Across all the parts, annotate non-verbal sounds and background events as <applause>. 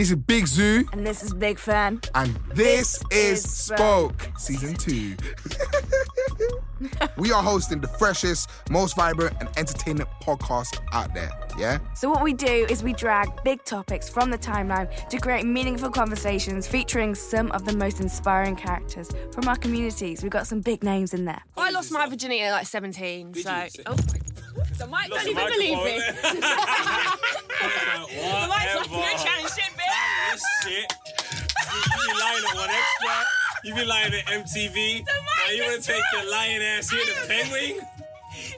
This is Big Zuu, And this is Big Fan. and this, This is is Spoke, Season 2. <laughs> we are hosting the freshest, most vibrant, and entertainment podcast out there. Yeah? So, what we do is we drag big topics from the timeline to create meaningful conversations featuring some of the most inspiring characters from our communities. We've got some big names in there. I lost my virginity at like 17, so. Oh. So Mike Lost don't even believe me. <laughs> microphone. The Mike's like, you're chatting shit, bitch. This shit. You, you be lying at one extra. You be lying at MTV. Now you want to take your lying ass here to Penguin? <laughs>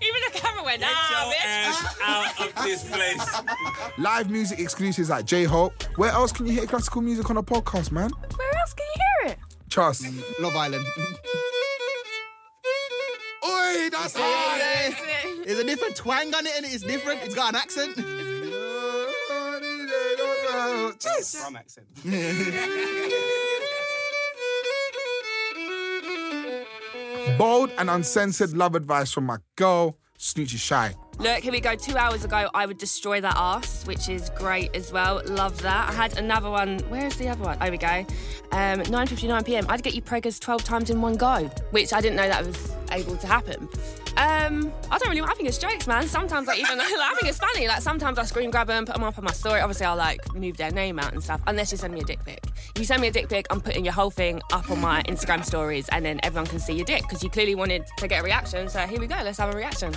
Even the camera went, Get ah, your bitch. ass out of this place. <laughs> Live music exclusives at J Hope. Where else can you hear classical music on a podcast, man? Where else can you hear it? Trust. Love Island. <laughs> Oi, that's hard. There's a different twang on it and it's different. It's got an accent. Jeez. From accent. <laughs> Bold and uncensored love advice from my girl, Snoochie Shy. Look, here we go. Two hours ago, I would destroy that ass, which is great as well. Love that. I had another one. Where is the other one? There we go. Um, 9:59 p.m. I'd get you preggers 12 times in one go, which I didn't know that was able to happen. Um, I don't really. Think it's jokes, man. Sometimes I even. <laughs> Like, I think it's funny. Like sometimes I screen grab them, put them up on my story. Obviously, I'll like move their name out and stuff. Unless you send me a dick pic. If you send me a dick pic, I'm putting your whole thing up on my Instagram stories, and then everyone can see your dick because you clearly wanted to get a reaction. So here we go. Let's have a reaction.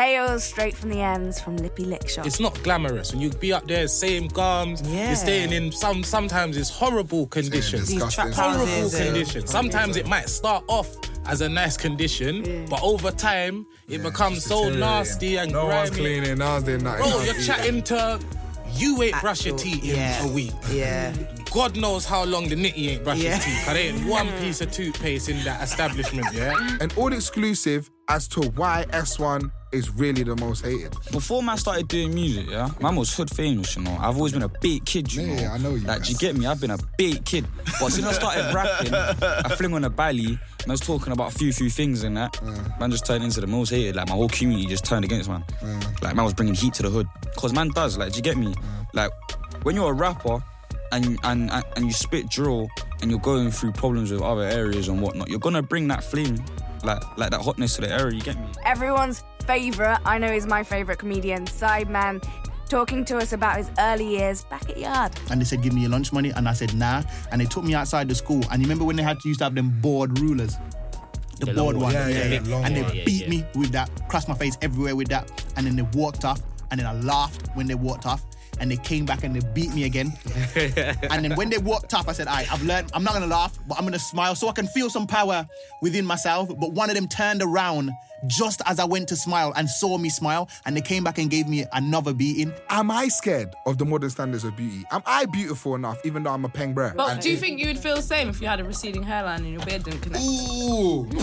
Tales straight from the ends from Lippy Lick Shop. It's not glamorous when you be up there, same gums. Yeah. You're staying in some. Sometimes it's horrible conditions. These trap Horrible houses and- conditions. Sometimes it might start off as a nice condition, but over time it becomes so nasty and no one's grimy. cleaning. No one's doing nothing. Bro, you're chatting to. You ain't brush your Actual- teeth in a week. Yeah. God knows how long the nitty ain't brushed Yeah. his teeth. There ain't one <laughs> piece of toothpaste in that establishment, yeah? An all exclusive as to why S1 is really the most hated. Before man started doing music, yeah, man was hood famous, you know. I've always been a big kid, you Yeah, know. I know you, Like, do you get me? I've been a big kid. But since I started <laughs> rapping, I fling on a bally, and I was talking about a few, few things and that. Man just turned into the most hated. Like, my whole community just turned against man. Like, man was bringing heat to the hood. Because man does, like, do you get me? Like, when you're a rapper, and, and and and you spit drill and you're going through problems with other areas and whatnot, you're gonna bring that flame, like like that hotness to the area. You get me? Everyone's favourite, I know is my favourite comedian, Sideman, talking to us about his early years back at Yard. And they said, give me your lunch money. And I said, nah. And they took me outside the school. And you remember when they had to used to have them board rulers? The, board one. Yeah, yeah, the long and they one. beat me with that, crossed my face everywhere with that. And then they walked off. And then I laughed when they walked off. And they came back and they beat me again. <laughs> and then when they walked off, I said, all right, I've learned, I'm not gonna laugh, but I'm gonna smile so I can feel some power within myself. But one of them turned around just as I went to smile and saw me smile. And they came back and gave me another beating. Am I scared of the modern standards of beauty? Am I beautiful enough, even though I'm a peng bro? But do you think you would feel the same if you had a receding hairline and your beard didn't connect? Ooh. <laughs>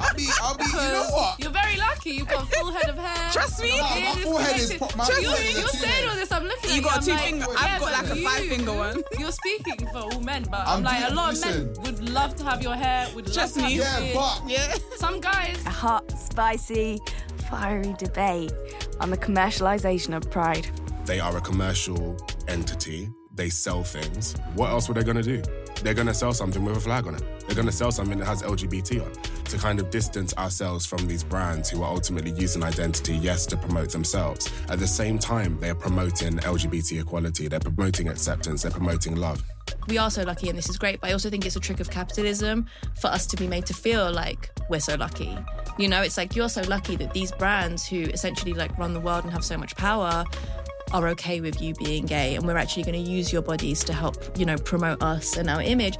I'll be, I'll be, you know what? You're very lucky. You've got a full head of hair. Trust me. Your Nah, my is forehead is connected. pro- my You're, forehead is you're two saying all this. I'm looking at You you. got I'm two like, finger- yeah, I've got like a you- five finger one. <laughs> You're speaking for all men, but I'm I'm, like deep- a lot listen. of men would love to have your hair. Would Trust love to me. have Yeah, beard. but Yeah. Some guys. A hot, spicy, fiery debate on the commercialisation of pride. They are a commercial entity. They sell things. What else were they going to do? They're going to sell something with a flag on it. They're going to sell something that has LGBT on to kind of distance ourselves from these brands who are ultimately using identity, yes, to promote themselves. At the same time, they're promoting LGBT equality. They're promoting acceptance. They're promoting love. we are so lucky and this is great, but I also think it's a trick of capitalism for us to be made to feel like we're so lucky. You know, it's like you're so lucky that these brands who essentially like run the world and have so much power are okay with you being gay and we're actually going to use your bodies to help, you know, promote us and our image.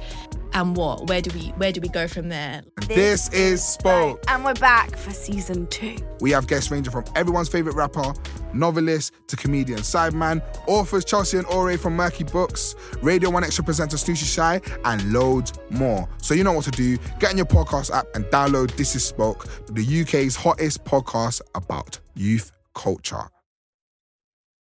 And what? Where do we where do we go from there? this is Spoke. And we're back for season two. We have guests ranging from everyone's favourite rapper, novelist to comedian Sideman, authors Chelsea and Ore from Merky Books, Radio 1 Extra presenter Snoochie Shy, and loads more. So you know what to do. Get in your podcast app and download This Is Spoke, the UK's hottest podcast about youth culture.